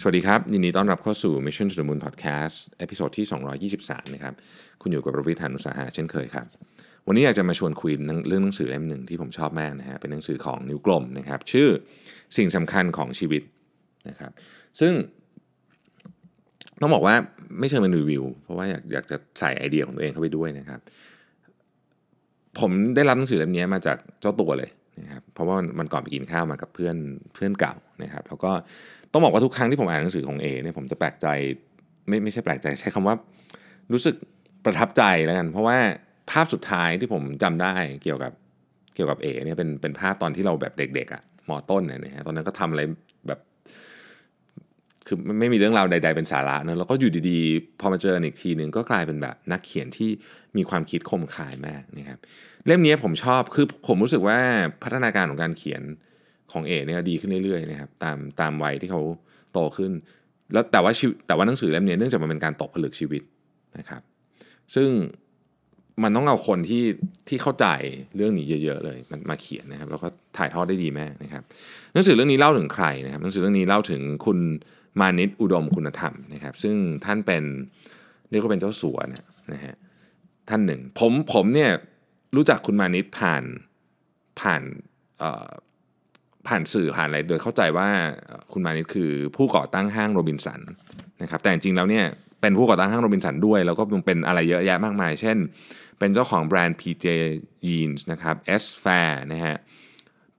สวัสดีครับ ยินดีต้อนรับเข้าสู่ Mission to the Moon Podcast episode ที่ 223 นะครับ คุณอยู่กับผมรวิศ หาญอุตสาหะเช่นเคยครับ วันนี้อยากจะมาชวนคุยเรื่องหนังสือเล่มหนึ่งที่ผมชอบมากนะฮะเป็นหนังสือของนิ้วกลมนะครับ ชื่อสิ่งสำคัญของชีวิตนะครับ ซึ่งต้องบอกว่าไม่เชิงเป็นรีวิว เพราะว่าอยากอยากจะใส่ไอเดียของตัวเองเข้าไปด้วยนะครับ ผมได้รับหนังสือเล่มนี้มาจากเจ้าตัวเลยนะครับเพราะว่าวันก่อนไปกินข้าวมากับเพื่อนเพื่อนเก่านะครับแล้วก็ ต้องบอกว่าทุกครั้งที่ผมอ่านหนังสือของเอเนี่ยผมจะแปลกใจไม่ไม่ใช่แปลกใจใช้คำว่ารู้สึกประทับใจแล้วกัน เพราะว่าภาพสุดท้ายที่ผมจำได้เกี่ยวกับเกี่ยวกับเอเนี่ยเป็นเป็นภาพตอนที่เราแบบเด็กๆอะ่ะมอต้นเนี่ยนะฮะตอนนั้นก็ทำอะไรแบบ คือไม่มีเรื่องราวใด ๆ เป็นสาระนะแล้วก็อยู่ดีๆ พอมาเจออีกทีหนึ่งก็กลายเป็นแบบนักเขียนที่มีความคิดคมคายมากนะครับเล่มนี้ผมชอบคือผมรู้สึกว่าพัฒนาการของการเขียน ของเอเนี่ยดีขึ้นเรื่อยๆนะครับตามตามวัยที่เขาโตขึ้น แล้วแต่ว่าแต่ว่าหนังสือเล่มนี้เนื่องจากมันเป็นการตกผลึกชีวิตนะครับ ซึ่งมันต้องเอาคนที่ที่เข้าใจเรื่องนี้เยอะ ๆ เลยมันมาเขียนนะครับ แล้วก็ถ่ายทอดได้ดีมากนะครับ หนังสือเรื่องนี้เล่าถึงใครนะครับ หนังสือเรื่องนี้เล่าถึงคุณมานิตอุดมคุณธรรมนะครับ ซึ่งท่านเป็นเรียกว่าเป็นเจ้าสัวนะนะฮะท่านหนึ่ง ผมผมเนี่ยรู้จักคุณมานิตผ่านผ่าน ผ่านสื่อผ่านอะไรโดยเข้าใจว่าคุณมานิตคือผู้ก่อตั้งห้างโรบินสันนะครับแต่จริงๆแล้วเนี่ยเป็นผู้ก่อตั้งห้างโรบินสันด้วย แล้วก็เป็นอะไรเยอะแยะมากมาย เช่น เป็นเจ้าของแบรนด์ PJ Jeans นะครับ S'Fare นะฮะ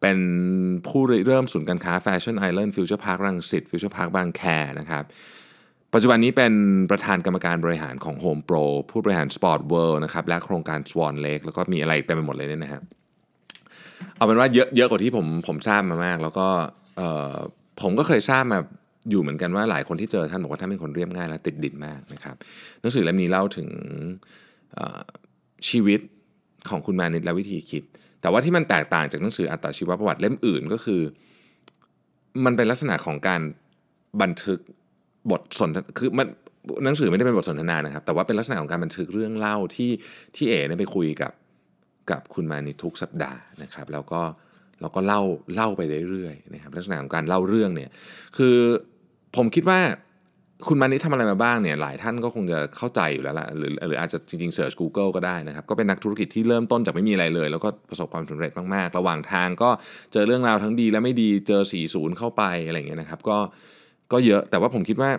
เป็นผู้เริ่มศูนย์การค้าแฟชั่นไอแลนด์ฟิวเจอร์พาร์ครังสิตฟิวเจอร์พาร์คบางแคนะครับปัจจุบันนี้เป็นประธานกรรมการบริหารของ Home Pro ผู้บริหาร Sport World นะครับและโครงการ Swan Lake แล้วก็มีอะไรเต็มไปหมดเลยเนี่ยนะครับ เอาเป็นว่าเยอะเยอะกว่าที่ผมผมทราบมามาก แล้วก็ผมก็เคยทราบมาอยู่เหมือนกันว่าหลายคนที่เจอท่านบอกว่าท่านเป็นคนเรียบง่ายและติดดินมากนะครับหนังสือเล่มนี้เล่าถึงชีวิตของคุณมานิตและวิธีคิด แต่ว่าที่มันแตกต่างจากหนังสืออัตชีวประวัติเล่มอื่นก็คือ มันเป็นลักษณะของการบันทึกบทสนทนาคือมันหนังสือไม่ได้เป็นบทสนทนานะครับ แต่ว่าเป็นลักษณะของการบันทึกเรื่องเล่าที่ที่เอ๋เนี่ยไปคุยกับ กับคุณมาในทุกสัปดาห์นะครับ แล้วก็เราก็เล่าเล่าไปเรื่อยๆนะครับลักษณะของการเล่าเรื่องเนี่ยคือผมคิดว่าคุณมานิทำอะไรมาบ้างเนี่ยหลายท่านก็คงจะเข้าใจอยู่แล้วล่ะหรือหรืออาจจะจริงๆเสิร์ช Google ก็ได้นะครับ ก็เป็นนักธุรกิจที่เริ่มต้นจากไม่มีอะไรเลย แล้วก็ประสบความสำเร็จมากๆ ระหว่างทางก็เจอเรื่องราวทั้งดีและไม่ดีเจอ 40 เข้าไปอะไรเงี้ยนะครับ ก็ก็เยอะแต่ว่าผมคิดว่า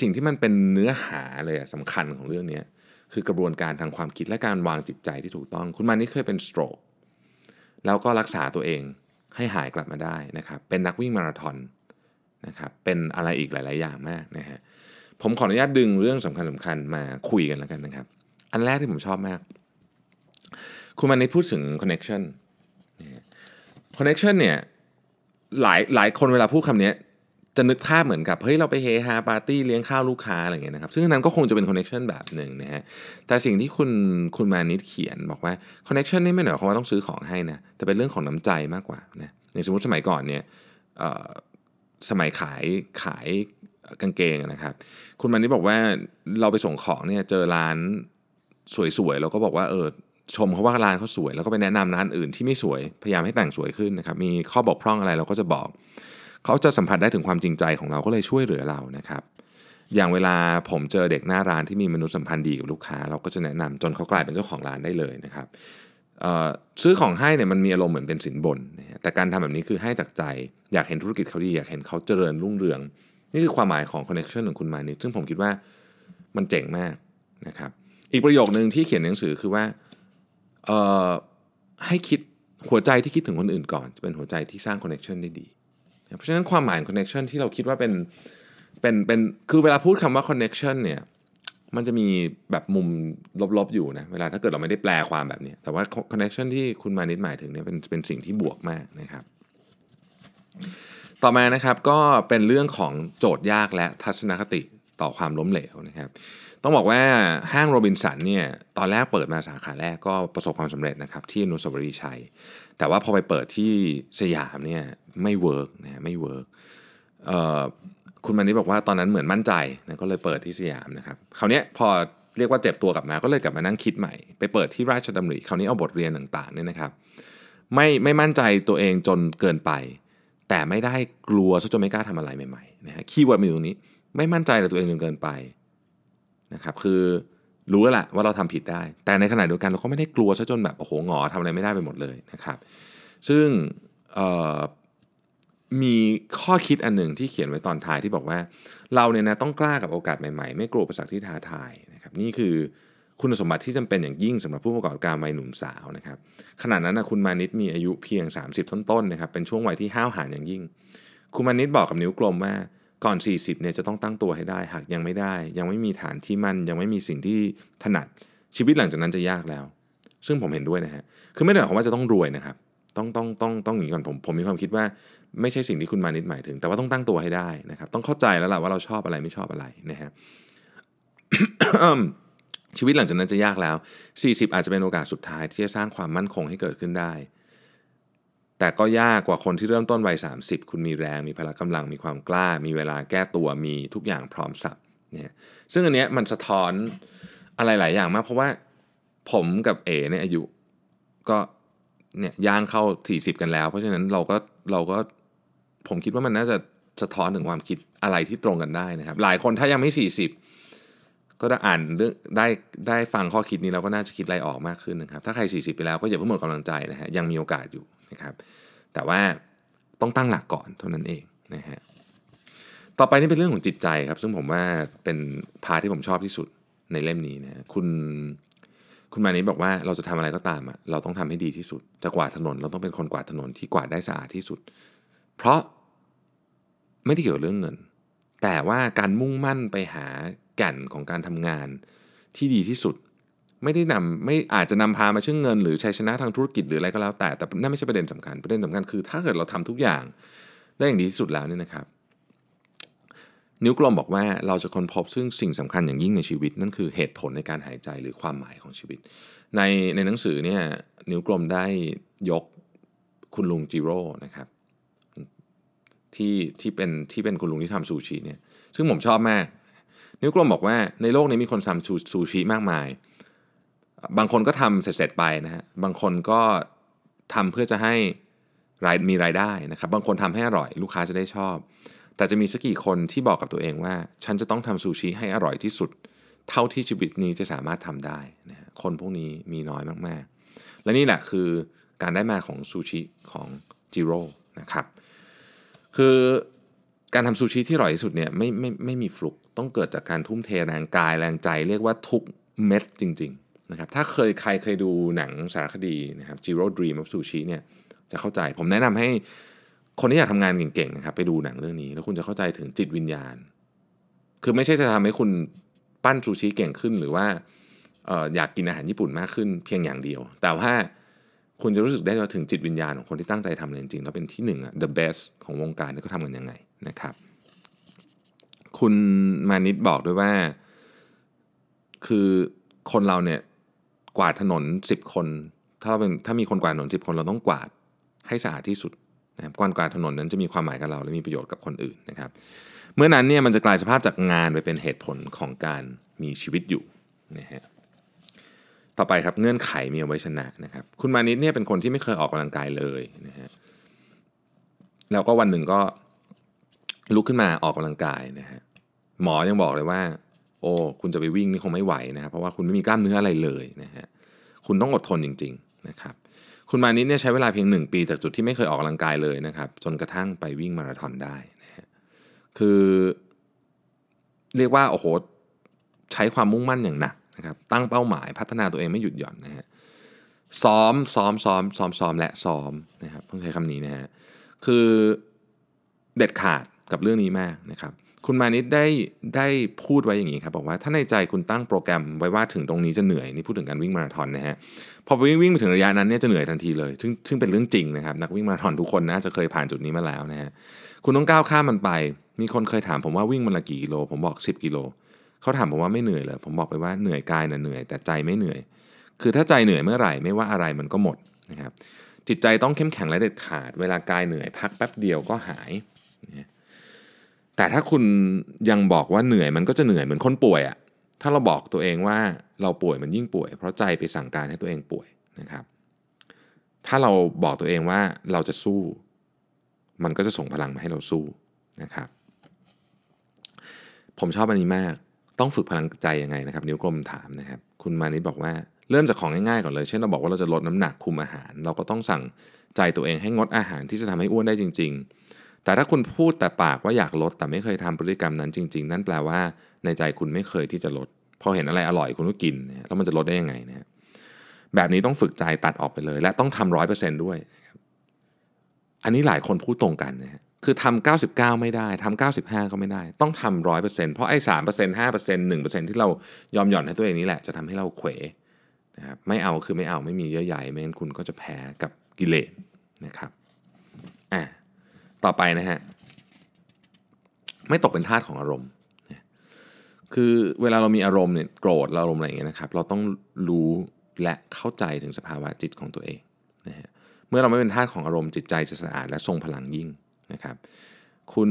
สิ่งที่มันเป็นเนื้อหาเลยสำคัญของเรื่องนี้ คือกระบวนการทางความคิดและการวางจิตใจที่ถูกต้อง คุณมานี่เคยเป็นสโตรกแล้วก็รักษาตัวเองให้หายกลับมาได้นะครับ เป็นนักวิ่งมาราธอนนะครับเป็นอะไรอีกหลาย ๆ อย่างมากนะฮะผมขออนุญาตดึงเรื่องสำคัญสำคัญมาคุยกันแล้วกันนะครับ อันแรกที่ผมชอบมาก คุณมานิตพูดถึง connection connection เนี่ยหลายหลายคนเวลาพูดคำนี้ จะนึกภาพเหมือนกับเฮ้ยเราไปเฮฮาปาร์ตี้เลี้ยงข้าวลูกค้าอะไรเงี้ยนะครับซึ่งนั้นก็คงจะเป็น connection แบบหนึ่งนะฮะแต่สิ่งที่คุณคุณมานิตเขียนบอกว่า connection นี่ไม่หมายความว่าต้องซื้อของให้นะแต่เป็นเรื่องของน้ำใจมากกว่านะอย่างสมมติสมัยก่อนเนี่ยสมัยขายขายกางเกงนะครับ คุณมานิตบอกว่าเราไปส่งของเนี่ยเจอร้านสวยๆเราก็บอกว่าเออชมเขาว่าร้านเขาสวย แล้วก็ไปแนะนำร้านอื่นที่ไม่สวยพยายามให้แต่งสวยขึ้นนะครับมีข้อบกพร่องอะไรเราก็จะบอก เขาจะสัมผัสได้ถึงความจริงใจของเราก็เลยช่วยเหลือเรานะครับอย่างเวลาผมเจอเด็กหน้าร้านที่มีมนุษยสัมพันธ์ดีกับลูกค้า เราก็จะแนะนำจนเขากลายเป็นเจ้าของร้านได้เลยนะครับซื้อของให้เนี่ยมันมีอารมณ์เหมือนเป็นสินบน แต่การทำแบบนี้คือให้จากใจ อยากเห็นธุรกิจเขาดี อยากเห็นเขาเจริญรุ่งเรือง นี่คือความหมายของ connection ของคุณมานี่ซึ่งผมคิดว่ามันเจ๋งมากนะครับอีกประโยคนึงที่เขียนหนังสือคือว่าให้คิดหัวใจที่คิดถึงคนอื่นก่อน จะเป็นหัวใจที่สร้าง connection ได้ดี เพราะฉะนั้นความหมาย connection ที่เราคิดว่าเป็นเป็นเป็นคือเวลาพูดคำว่า connection เนี่ยมันจะมีแบบมุมลบๆอยู่นะเวลาถ้าเกิดเราไม่ได้แปลความแบบนี้ แต่ว่า connection ที่คุณมานิดหมายถึงเนี่ยเป็นเป็นสิ่งที่บวกมากนะครับ ต่อมานะครับก็เป็นเรื่องของโจทย์ยากและทัศนคติต่อความล้มเหลวนะครับ ต้องบอกว่าห้างโรบินสันเนี่ยตอนแรกเปิดมาสาขาแรกก็ประสบความสำเร็จนะครับที่อนุสาวรีย์ชัย แต่ว่าพอไปเปิดที่สยามเนี่ยไม่ work นะไม่ work คุณมานิตบอกว่าตอนนั้นเหมือนมั่นใจนะก็เลยเปิดที่สยามนะครับคราวนี้พอเรียกว่าเจ็บตัวกลับมาก็เลยกลับมานั่งคิดใหม่ ไปเปิดที่ราชดำริคราวนี้เอาบทเรียนต่างๆเนี่ยนะครับไม่ไม่มั่นใจตัวเองจนเกินไป แต่ไม่ได้กลัวซะจนไม่กล้าทำอะไรใหม่ๆนะฮะคีย์เวิร์ดมันอยู่ตรงนี้ ไม่มั่นใจในตัวเองจนเกินไปนะครับคือ รู้แล้วแหละว่าเราทำผิดได้ แต่ในขณะเดียวกันเราก็ไม่ได้กลัวซะจนแบบโอ้โหหงอทำอะไรไม่ได้ไปหมดเลยนะครับ ซึ่งมีข้อคิดอันหนึ่งที่เขียนไว้ตอนท้ายที่บอกว่า เราเนี่ยนะต้องกล้ากับโอกาสใหม่ๆ ไม่กลัวประสักที่ท้าทายนะครับนี่คือคุณสมบัติที่จำเป็นอย่างยิ่งสำหรับผู้ประกอบการวัยหนุ่มสาวนะครับขณะนั้นนะคุณมานิตมีอายุเพียง 30 ต้นๆนะครับเป็นช่วงวัยที่ห้าวหาญอย่างยิ่ง คุณมานิตบอกกับนิ้วกลมว่า ก่อน 40เนี่ยจะต้องตั้งตัวให้ได้ หากยังไม่ได้ ยังไม่มีฐานที่มั่น ยังไม่มีสิ่งที่ถนัด ชีวิตหลังจากนั้นจะยากแล้ว ซึ่งผมเห็นด้วยนะฮะ คือไม่ได้หมายความว่าจะต้องรวยนะครับ ต้องต้องต้องต้องอย่างนี้ก่อนผม ผมมีความคิดว่าไม่ใช่สิ่งที่คุณมานิดหมายถึง แต่ว่าต้องตั้งตัวให้ได้นะครับ ต้องเข้าใจแล้วล่ะว่าเราชอบอะไรไม่ชอบอะไรนะฮะชีวิตหลังจากนั้นจะยากแล้ว 40 อาจจะเป็นโอกาสสุดท้ายที่จะสร้างความมั่นคงให้เกิดขึ้นได้ แต่ก็ยากกว่าคนที่เริ่มต้นวัย 30 คุณมีแรง มีพละกำลัง มีความกล้า มีเวลาแก้ตัว มีทุกอย่างพร้อมสับเนี่ยซึ่งอันเนี้ยมันสะท้อนอะไรหลายอย่างมาก เพราะว่าผมกับเอเนี่ยอายุก็เนี่ยย่างเข้า 40 กันแล้ว เพราะฉะนั้นเราก็เราก็ผมคิดว่ามันน่าจะสะท้อนถึงความคิดอะไรที่ตรงกันได้นะครับ หลายคนถ้ายังไม่ 40 ก็ได้อ่านเรื่องได้ได้ฟังข้อคิดนี้เราก็น่าจะคิดอะไรออกมากขึ้นนะครับ ถ้าใคร 40 ไปแล้วก็อย่าเพิ่งหมดกำลังใจนะฮะยังมีโอกาสอยู่ นะครับ แต่ว่าต้องตั้งหลักก่อนเท่านั้นเองนะฮะต่อไปนี่เป็นเรื่องของจิตใจครับ ซึ่งผมว่าเป็นพาที่ผมชอบที่สุดในเล่มนี้นะคุณคุณมานี้บอกว่าเราจะทำอะไรก็ตามอะเราต้องทำให้ดีที่สุด จะกวาดถนนเราต้องเป็นคนกวาดถนนที่กวาดได้สะอาดที่สุด เพราะไม่ได้เกี่ยวเรื่องเงิน แต่ว่าการมุ่งมั่นไปหาแก่นของการทำงานที่ดีที่สุด ไม่ได้นำไม่อาจจะนำพามาชื่อเงิน หรือชัยชนะทางธุรกิจหรืออะไรก็แล้วแต่แต่นั่นไม่ใช่ประเด็นสำคัญประเด็นสำคัญคือ ถ้าเกิดเราทำทุกอย่างได้อย่างดีที่สุดแล้วเนี่ยนะครับ นิ้วกลมบอกว่าเราจะค้นพบซึ่งสิ่งสำคัญอย่างยิ่งในชีวิต นั่นคือเหตุผลในการหายใจหรือความหมายของชีวิต ในในหนังสือเนี่ยนิ้วกลมได้ยกคุณลุงจิโร่นะครับที่ที่เป็นที่เป็นคุณลุงที่ทำซูชิเนี่ยซึ่งผมชอบมาก นิ้วกลมบอกว่าในโลกนี้มีคนทำซูชิมากมาย บางคนก็ทำเสร็จๆไปนะฮะบางคนก็ทำเพื่อจะให้รายมีรายได้นะครับ บางคนทำให้อร่อย ลูกค้าจะได้ชอบ แต่จะมีสักกี่คนที่บอกกับตัวเองว่า ฉันจะต้องทำซูชิให้อร่อยที่สุด เท่าที่ชีวิตนี้จะสามารถทำได้นะคนพวกนี้มีน้อยมากๆ และนี่แหละคือการได้มาของซูชิของจิโร่นะครับ คือการทำซูชิที่อร่อยที่สุดเนี่ยไม่ไม่ไม่มีฟลุกต้องเกิดจากการทุ่มเทแรงกายแรงใจ เรียกว่าทุกเม็ดจริง ๆ นะครับถ้าเคยใครเคยดูหนังสารคดีนะครับ Zero Dream of Sushi เนี่ยจะเข้าใจผมแนะนำให้คนที่อยากทำงานเก่งๆนะครับไปดูหนังเรื่องนี้ แล้วคุณจะเข้าใจถึงจิตวิญญาณ คือไม่ใช่จะทำให้คุณปั้นซูชิเก่งขึ้นหรือว่าอออยากกินอาหารญี่ปุ่นมากขึ้นเพียงอย่างเดียว แต่ว่าคุณจะรู้สึกได้ถึงจิตวิญญาณของคนที่ตั้งใจทำเลยจริงๆแล้วเป็นที่หนึ่งอะ the best ของวงการที่เขาทำกันยังไงนะครับ คุณมานิดบอกด้วยว่า คือคนเราเนี่ย กวาดถนน 10 คน ถ้าเราเป็นถ้ามีคนกวาดถนน 10 คนเราต้องกวาดให้สะอาดที่สุดนะครับการกวาดถนนนั้นจะมีความหมายกับเราและมีประโยชน์กับคนอื่นนะครับ เมื่อนั้นเนี่ยมันจะกลายสภาพจากงานไปเป็นเหตุผลของการมีชีวิตอยู่นะฮะต่อไปครับเงื่อนไขมีเอาไว้ชนะนะครับ คุณมานิดเนี่ยเป็นคนที่ไม่เคยออกกำลังกายเลยนะฮะแล้วก็วันหนึ่งก็ลุกขึ้นมาออกกำลังกายนะฮะหมอยังบอกเลยว่า โอ้คุณจะไปวิ่งนี่คงไม่ไหวนะครับเพราะว่าคุณไม่มีกล้ามเนื้ออะไรเลยนะฮะคุณต้องอดทนจริงๆนะครับคุณมานิดเนี่ยใช้เวลาเพียงหนึ่งปีจากจุดที่ไม่เคยออกกำลังกายเลยนะครับ จนกระทั่งไปวิ่งมาราธอนได้นะฮะคือ เรียกว่าโอ้โหใช้ความมุ่งมั่นอย่างหนักนะครับตั้งเป้าหมายพัฒนาตัวเองไม่หยุดหย่อนนะฮะซ้อมซ้อมซ้อมซ้อมซ้อมและซ้อมนะครับต้องใช้คำนี้นะฮะคือเด็ดขาดกับเรื่องนี้มากนะครับ คุณมานิดได้ได้พูดไว้อย่างนี้ครับบอกว่าถ้าในใจคุณตั้งโปรแกรมไว้ว่าถึงตรงนี้จะเหนื่อยนี่พูดถึงการวิ่งมาราธอนนะฮะพอไปวิ่งวิ่งไปถึงระยะนั้นเนี่ยจะเหนื่อยทันทีเลยซึ่งซึ่งเป็นเรื่องจริงนะครับนักวิ่งมาราธอนทุกคนน่าจะเคยผ่านจุดนี้มาแล้วนะฮะคุณต้องก้าวข้ามมันไป มีคนเคยถามผมว่าวิ่งมันละกี่กิโล ผมบอก 10กิโลเขาถามผมว่าไม่เหนื่อยเลยผมบอกไปว่าเหนื่อยกายนะเหนื่อยแต่ใจไม่เหนื่อย คือถ้าใจเหนื่อยเมื่อไหร่ไม่ว่าอะไรมันก็หมดนะครับจิตใจต้องเข้มแข็งและเด็ดขาด เวลากายเหนื่อยพักแป๊บเดียวก็หายนะ แต่ถ้าคุณยังบอกว่าเหนื่อยมันก็จะเหนื่อยเหมือนคนป่วยอะถ้าเราบอกตัวเองว่าเราป่วยมันยิ่งป่วย เพราะใจไปสั่งการให้ตัวเองป่วยนะครับ ถ้าเราบอกตัวเองว่าเราจะสู้ มันก็จะส่งพลังมาให้เราสู้นะครับ ผมชอบอันนี้มากต้องฝึกพลังใจยังไงนะครับ นิ้วกลมถามนะครับ คุณมานิดบอกว่าเริ่มจากของง่ายๆก่อนเลย เช่นเราบอกว่าเราจะลดน้ำหนักคุมอาหาร เราก็ต้องสั่งใจตัวเองให้งดอาหารที่จะทำให้อ้วนได้จริงๆ แต่ถ้าคุณพูดแต่ปากว่าอยากลด แต่ไม่เคยทำพฤติกรรมนั้นจริง ๆ นั่นแปลว่าในใจคุณไม่เคยที่จะลด พอเห็นอะไรอร่อยคุณก็กิน แล้วมันจะลดได้ยังไงนะแบบนี้ต้องฝึกใจตัดออกไปเลย และต้องทำร้อยเปอร์เซนด้วย อันนี้หลายคนพูดตรงกันนะฮะคือทำ99ไม่ได้ทำ95ก็ไม่ได้ ต้องทำร้อยเปอร์เซ็นต์เพราะไอ้สามเปอร์เซ็นต์ห้าเปอร์เซ็นต์หนึ่งเปอร์เซ็นต์ที่เรายอมหย่อนให้ตัวเองนี้แหละจะทำให้เราเขวนะครับไม่เอาคือไม่เอาไม่มีเยื่อใยไม่งั้นคุณก็จะแพ้กับกิเลสนะครับอะ ต่อไปนะฮะไม่ตกเป็นทาสของอารมณ์ คือเวลาเรามีอารมณ์เนี่ยโกรธอารมณ์อะไรอย่างเงี้ยนะครับ เราต้องรู้และเข้าใจถึงสภาวะจิตของตัวเองนะฮะเมื่อเราไม่เป็นทาสของอารมณ์จิตใจจะสะอาดและทรงพลังยิ่งนะครับ คุณ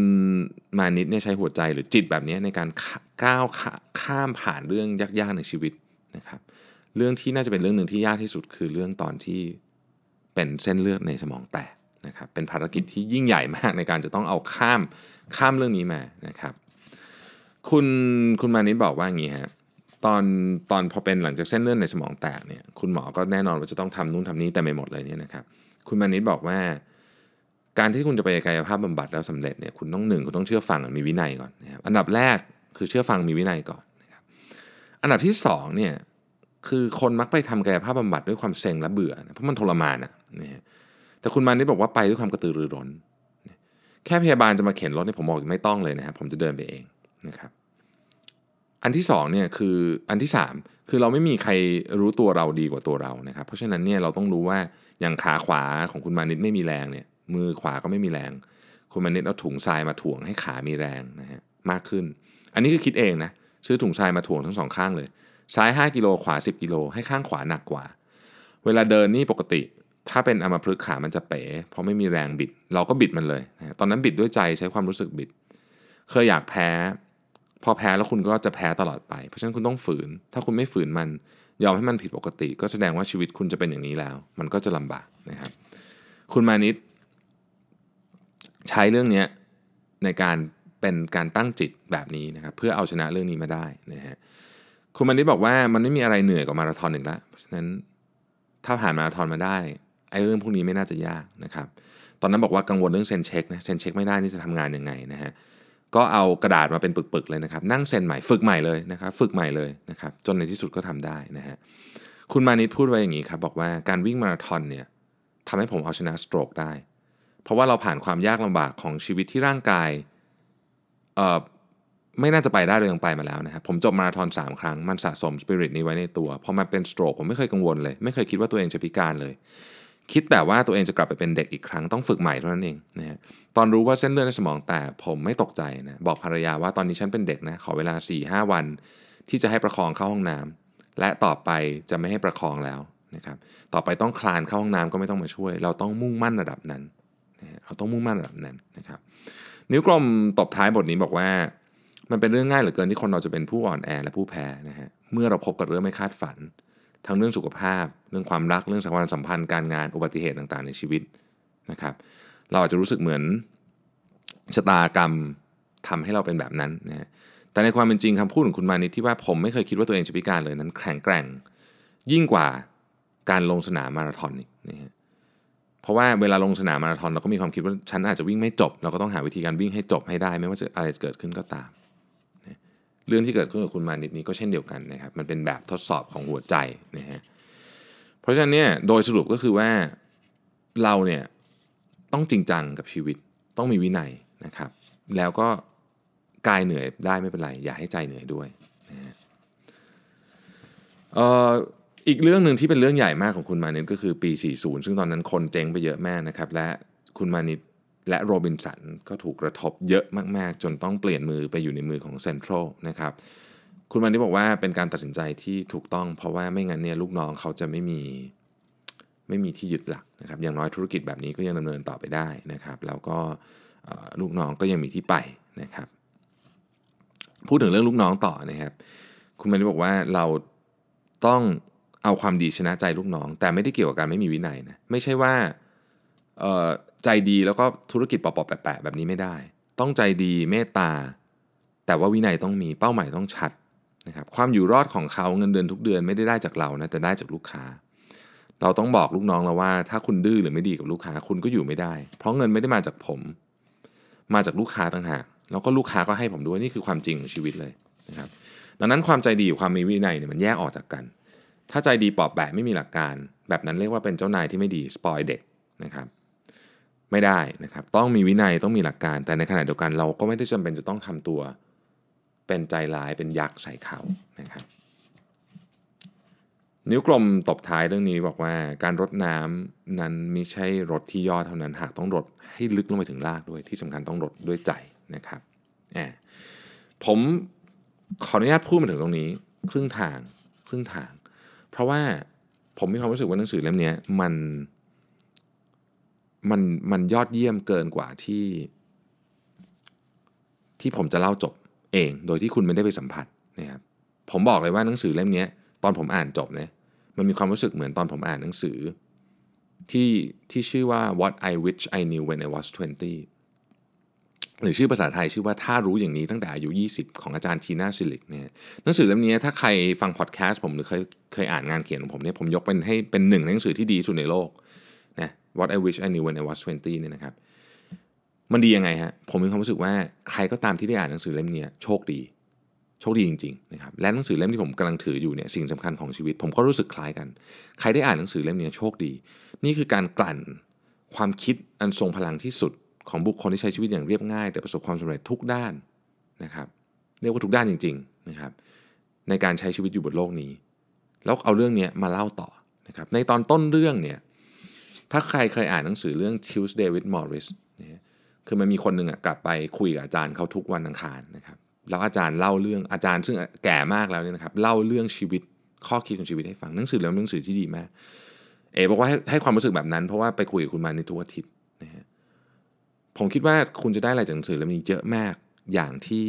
มานิดเนี่ยใช้หัวใจหรือจิตแบบนี้ในการก้าวข้ามผ่านเรื่องยากๆในชีวิตนะครับ เรื่องที่น่าจะเป็นเรื่องหนึ่งที่ยากที่สุดคือเรื่องตอนที่เป็นเส้นเลือดในสมองแตก นะครับเป็นภารกิจที่ยิ่งใหญ่มากในการจะต้องเอาข้ามข้ามเรื่องนี้มานะครับ คุณคุณมานิดบอกว่าอย่างนี้ฮะตอนตอนพอเป็นหลังจากเส้นเลือดในสมองแตกเนี่ยคุณหมอก็แน่นอนว่าจะต้องทำนู่นทำนี่แต่ไม่หมดเลยเนี่ยนะครับ คุณมานิดบอกว่า การที่คุณจะไปกายภาพบำบัดแล้วสำเร็จเนี่ยคุณต้องหนึ่งคุณต้องเชื่อฟังมีวินัยก่อนนะครับอันดับแรกคือเชื่อฟังมีวินัยก่อนนะครับอันดับที่สองเนี่ยคือคนมักไปทำกายภาพบำบัดด้วยความเซ็งและเบื่อนะเพราะมันทรมานอะนะฮะ แต่คุณมานิดบอกว่าไปด้วยความกระตือรือร้น แค่พยาบาลจะมาเข็นรถเนี่ยผมบอกไม่ต้องเลยนะครับผมจะเดินไปเองนะครับอันที่สองเนี่ยคืออันที่สามคือเราไม่มีใครรู้ตัวเราดีกว่าตัวเรานะครับ เพราะฉะนั้นเนี่ยเราต้องรู้ว่าอย่างขาขวาของคุณมานิดไม่มีแรงเนี่ยมือขวาก็ไม่มีแรง คุณมานิดเอาถุงทรายมาถ่วงให้ขามีแรงนะฮะมากขึ้น อันนี้คือคิดเองนะซื้อถุงทรายมาถ่วงทั้งสองข้างเลย ซ้าย 5 กิโลขวา 10 กิโลให้ข้างขวาหนักกว่า เวลาเดินนี่ปกติ ถ้าเป็นอัมพฤกษ์ขามันจะเป๋เพราะไม่มีแรงบิด เราก็บิดมันเลย ตอนนั้นบิดด้วยใจใช้ความรู้สึกบิด เคยอยากแพ้ พอแพ้แล้วคุณก็จะแพ้ตลอดไป เพราะฉะนั้นคุณต้องฝืน ถ้าคุณไม่ฝืนมัน ยอมให้มันผิดปกติ ก็แสดงว่าชีวิตคุณจะเป็นอย่างนี้แล้ว มันก็จะลำบากนะครับ คุณมานิดใช้เรื่องนี้ในการเป็นการตั้งจิตแบบนี้นะครับเพื่อเอาชนะเรื่องนี้มาได้นะฮะคุณมานิดบอกว่ามันไม่มีอะไรเหนื่อยกว่ามาราธอนหนึ่งละเพราะฉะนั้นถ้าผ่านมาราธอนมาได้ ไอ้เรื่องพวกนี้ไม่น่าจะยากนะครับ ตอนนั้นบอกว่ากังวลเรื่องเซ็นเช็คนะเซ็นเช็คไม่ได้นี่จะทำงานยังไงนะฮะก็เอากระดาษมาเป็นปึกๆเลยนะครับ นั่งเซ็นใหม่ฝึกใหม่เลยนะครับ ฝึกใหม่เลยนะครับ จนในที่สุดก็ทำได้นะฮะคุณมานิดพูดไว้อย่างนี้ครับบอกว่าการวิ่งมาราธอนเนี่ยทำให้ผมเอาชนะสโตรกได้ เพราะว่าเราผ่านความยากลำบากของชีวิตที่ร่างกายเอ่อไม่น่าจะไปได้เลยยังไปมาแล้วนะครับผมจบมาราธอน3 ครั้ง มันสะสมสปิริตนี้ไว้ในตัวพอมาเป็นสโตรกผมไม่เคยกังวลเลย ไม่เคยคิดว่าตัวเองจะพิการเลย คิดแต่ว่าตัวเองจะกลับไปเป็นเด็กอีกครั้งต้องฝึกใหม่เท่านั้นเองนะฮะตอนรู้ว่าเส้นเลือดในสมองแตกผมไม่ตกใจนะบอกภรรยาว่าตอนนี้ฉันเป็นเด็กนะขอเวลา4ี่หวัน ที่จะให้ประคองเข้าห้องน้ำและต่อไปจะไม่ให้ประคองแล้วนะครับต่อไปต้องคลานเข้าห้องน้ำก็ไม่ต้องมาช่วย เราต้องมุ่งมั่นระดับนั้นนะเราต้องมุ่งมั่นระดับนั้นนะครับนิ้วกลมตบท้ายบทนี้บอกว่า มันเป็นเรื่องง่ายเหลือเกินที่คนเราจะเป็นผู้อ่อนแอและผู้แพ้นะฮะเมื่อเราพบกับเรื่องไม่คาดฝัน ทั้งเรื่องสุขภาพ เรื่องความรักเรื่องสัมพันธ์สัมพันธ์การงานอุบัติเหตุต่างๆ ในชีวิตนะครับ เราอาจจะรู้สึกเหมือนชะตากรรมทำให้เราเป็นแบบนั้นนะฮะแต่ในความเป็นจริงคำพูดของคุณมานิที่ว่าผมไม่เคยคิดว่าตัวเองจะพิการเลยนั้นแข็งแกร่ง ยิ่งกว่าการลงสนามมาราธอนอีกนะฮะเพราะว่าเวลาลงสนามมาราธอนเราก็มีความคิดว่าฉันอาจจะวิ่งไม่จบ เราก็ต้องหาวิธีการวิ่งให้จบให้ได้ ไม่ว่าจะอะไรเกิดขึ้นก็ตาม เรื่องที่เกิดขึ้นกับคุณมานิดนี้ก็เช่นเดียวกันนะครับ มันเป็นแบบทดสอบของหัวใจนะฮะเพราะฉะนั้นเนี่ยโดยสรุปก็คือว่าเราเนี่ยต้องจริงจังกับชีวิตต้องมีวินัยนะครับ แล้วก็กายเหนื่อยได้ไม่เป็นไร อย่าให้ใจเหนื่อยด้วยนะฮะเอ่ออีกเรื่องหนึ่งที่เป็นเรื่องใหญ่มากของคุณมานิดก็คือปี 40 ซึ่งตอนนั้นคนเจ๊งไปเยอะมากนะครับ และคุณมานิด และโรบินสันก็ถูกกระทบเยอะมากๆ จนต้องเปลี่ยนมือไปอยู่ในมือของเซ็นทรัลนะครับคุณมานิดบอกว่าเป็นการตัดสินใจที่ถูกต้อง เพราะว่าไม่งั้นเนี่ยลูกน้องเขาจะไม่มีไม่มีที่ยึดหลักนะครับอย่างน้อยธุรกิจแบบนี้ก็ยังดำเนินต่อไปได้นะครับ แล้วก็ลูกน้องก็ยังมีที่ไปนะครับ พูดถึงเรื่องลูกน้องต่อนะครับ คุณมานิดบอกว่าเราต้องเอาความดีชนะใจลูกน้อง แต่ไม่ได้เกี่ยวกับการไม่มีวินัยนะไม่ใช่ว่า ใจดีแล้วก็ธุรกิจปอๆแปะๆแบบนี้ไม่ได้ ต้องใจดีเมตตา แต่ว่าวินัยต้องมีเป้าหมายต้องชัดนะครับความอยู่รอดของเขาเงินเดือนทุกเดือนไม่ได้ได้จากเรานะแต่ได้จากลูกค้า เราต้องบอกลูกน้องเราว่า ถ้าคุณดื้อหรือไม่ดีกับลูกค้าคุณก็อยู่ไม่ได้ เพราะเงินไม่ได้มาจากผม มาจากลูกค้าต่างหากแล้วก็ลูกค้าก็ให้ผมด้วยนี่คือความจริงของชีวิตเลยนะครับดังนั้นความใจดีกับความมีวินัยเนี่ยมันแยกออกจากกัน ถ้าใจดีปอบแปะไม่มีหลักการ แบบนั้นเรียกว่าเป็นเจ้านายที่ไม่ดีสปอยเด็กนะครับ ไม่ได้นะครับ ต้องมีวินัยต้องมีหลักการ แต่ในขณะเดียวกันเราก็ไม่ได้จำเป็นจะต้องทำตัว เป็นใจร้ายเป็นยักษ์ใส่เขานะครับ นิ้วกลมตบท้ายเรื่องนี้บอกว่าการรดน้ำนั้นไม่ใช่รดที่ยอดเท่านั้นหากต้องรดให้ลึกลงไปถึงรากด้วยที่สำคัญต้องรดด้วยใจนะครับแอบผมขออนุญาตพูดมาถึงตรงนี้ ครึ่งทางครึ่งทาง เพราะว่าผมมีความรู้สึกว่าหนังสือเล่มนี้มัน มันมันยอดเยี่ยมเกินกว่าที่ ที่ผมจะเล่าจบเอง โดยที่คุณไม่ได้ไปสัมผัสนะครับผมบอกเลยว่าหนังสือเล่มนี้ตอนผมอ่านจบเนี่ยมันมีความรู้สึกเหมือนตอนผมอ่านหนังสือ ที่ที่ชื่อว่า What I Wish I Knew When I Was 20 หรือชื่อภาษาไทยชื่อว่าถ้ารู้อย่างนี้ตั้งแต่อายุ 20 ของอาจารย์ทีน่าซิลิกเนี่ยหนังสือเล่มนี้ถ้าใครฟังพอดแคสต์ผมหรือเคยเคยอ่านงานเขียนของผมเนี่ยผมยกเป็นให้เป็นหนึ่งในหนังสือที่ดีสุดในโลก What I Wish I Knew When I Was 20เนี่ยนะครับมันดียังไงฮะผมมีความรู้สึกว่าใครก็ตามที่ได้อ่านหนังสือเล่มนี้โชคดีโชคดีจริงๆนะครับและหนังสือเล่มที่ผมกำลังถืออยู่เนี่ยสิ่งสำคัญของชีวิต ผมก็รู้สึกคล้ายกัน ใครได้อ่านหนังสือเล่มนี้โชคดี นี่คือการกลั่นความคิดอันทรงพลังที่สุดของบุคคลที่ใช้ชีวิตอย่างเรียบง่าย แต่ประสบความสำเร็จทุกด้านนะครับ เรียกว่าทุกด้านจริงๆนะครับ ในการใช้ชีวิตอยู่บนโลกนี้ แล้วเอาเรื่องนี้มาเล่าต่อนะครับในตอนต้นเรื่องเนี่ย ถ้าใครเคยอ่านหนังสือเรื่อง Tuesday with Morris นีคือมันมีคนหนึ่งอะกลับไปคุยกับอาจารย์เขาทุกวันอังคารนะครับแล้วอาจารย์เล่าเรื่องอาจารย์ซึ่งแก่มากแล้วเนี่ยนะครับเล่าเรื่องชีวิตข้อคิดของชีวิตให้ฟังหนังสือเล่มหนังสือที่ดีมาก เอ๋บอกว่าให้ให้ความรู้สึกแบบนั้น เพราะว่าไปคุยกับคุณมาในทุกอาทิตย์นะฮะผมคิดว่าคุณจะได้อะไรจากหนังสือเล่มนี้เยอะมากอย่างที่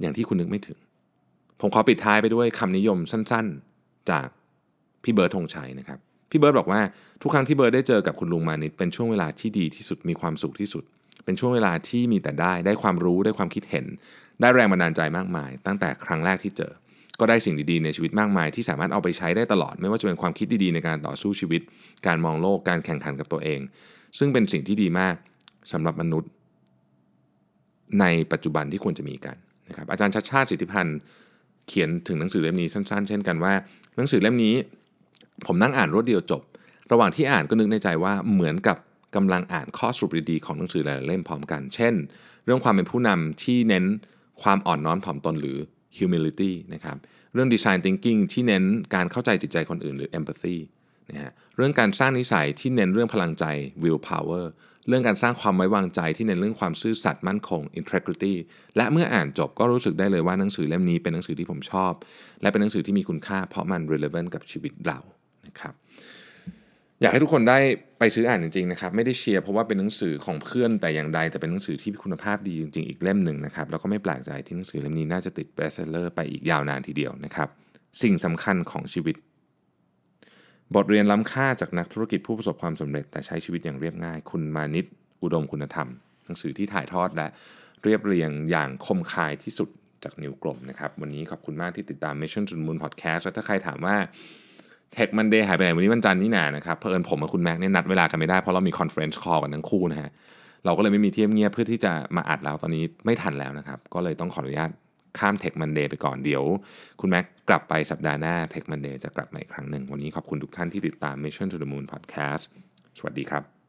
อย่างที่คุณนึกไม่ถึง ผมขอปิดท้ายไปด้วยคำนิยมสั้น ๆ จากพี่เบิร์ดธงชัยนะครับ พี่เบิร์ดบอกว่าทุกครั้งที่เบิร์ดได้เจอกับคุณลุงมานิดเป็นช่วงเวลาที่ดีที่สุดมีความสุขที่สุด เป็นช่วงเวลาที่มีแต่ได้ได้ความรู้ได้ความคิดเห็น ได้แรงบันดาลใจมากมาย ตั้งแต่ครั้งแรกที่เจอ ก็ได้สิ่งดีๆในชีวิตมากมาย ที่สามารถเอาไปใช้ได้ตลอด ไม่ว่าจะเป็นความคิดดีๆในการต่อสู้ชีวิต การมองโลกการแข่งขันกับตัวเอง ซึ่งเป็นสิ่งที่ดีมากสำหรับมนุษย์ ในปัจจุบันที่ควรจะมีกันนะครับอาจารย์ชัดชาติสิทธิพันธ์เขียนถึงหนังสือเล่มนี้สั้น ๆ เช่นกันว่า หนังสือเล่มนี้ ผมนั่งอ่านรวดเดียวจบ ระหว่างที่อ่านก็นึกในใจว่าเหมือนกับกำลังอ่านข้อสรุปดีๆของหนังสือหลายเล่มพร้อมกัน เช่น เรื่องความเป็นผู้นำที่เน้นความอ่อนน้อมถ่อมตนหรือ humility นะครับ เรื่อง design thinking ที่เน้นการเข้าใจจิตใจคนอื่นหรือ empathy นะฮะ เรื่องการสร้างนิสัยที่เน้นเรื่องพลังใจ will power เรื่องการสร้างความไว้วางใจที่เน้นเรื่องความซื่อสัตย์มั่นคง integrity และเมื่ออ่านจบก็รู้สึกได้เลยว่าหนังสือเล่มนี้เป็นหนังสือที่ผมชอบ และเป็นหนังสือที่มีคุณค่าเพราะมัน relevant กับชีวิตเรา นะครับอยากให้ทุกคนได้ไปซื้ออ่านจริงๆนะครับไม่ได้เชียร์เพราะว่าเป็นหนังสือของเพื่อนแต่อย่างใด แต่เป็นหนังสือที่คุณภาพดีจริงๆอีกเล่มหนึ่งนะครับแล้วก็ไม่แปลกใจที่หนังสือเล่มนี้น่าจะติดเบสเซลเลอร์ไปอีกยาวนานทีเดียวนะครับ สิ่งสำคัญของชีวิต บทเรียนล้ำค่าจากนักธุรกิจผู้ประสบความสำเร็จแต่ใช้ชีวิตอย่างเรียบง่าย คุณมานิตอุดมคุณธรรม หนังสือที่ถ่ายทอดและเรียบเรียงอย่างคมคายที่สุดจากนิ้วกลมนะครับวันนี้ขอบคุณมากที่ติดตาม Mission to the Moon Podcast และถ้าใครถามว่า Tech Monday หายไปไหนวันนี้วันจันทร์นี่นานะครับเพอเอิญผมกับคุณแม็กเนี่ยนัดเวลากันไม่ได้เพราะเรามี conference call กันทั้งคู่นะฮะเราก็เลยไม่มีเที่ยงเงียบเพื่อที่จะมาอัดแล้วตอนนี้ไม่ทันแล้วนะครับ ก็เลยต้องขออนุญาตข้าม Tech Monday ไปก่อนเดี๋ยว คุณแม็กกลับไปสัปดาห์หน้า Tech Monday จะกลับมาอีกครั้งหนึ่ง วันนี้ขอบคุณทุกท่านที่ติดตาม Mission to the Moon Podcast สวัสดีครับ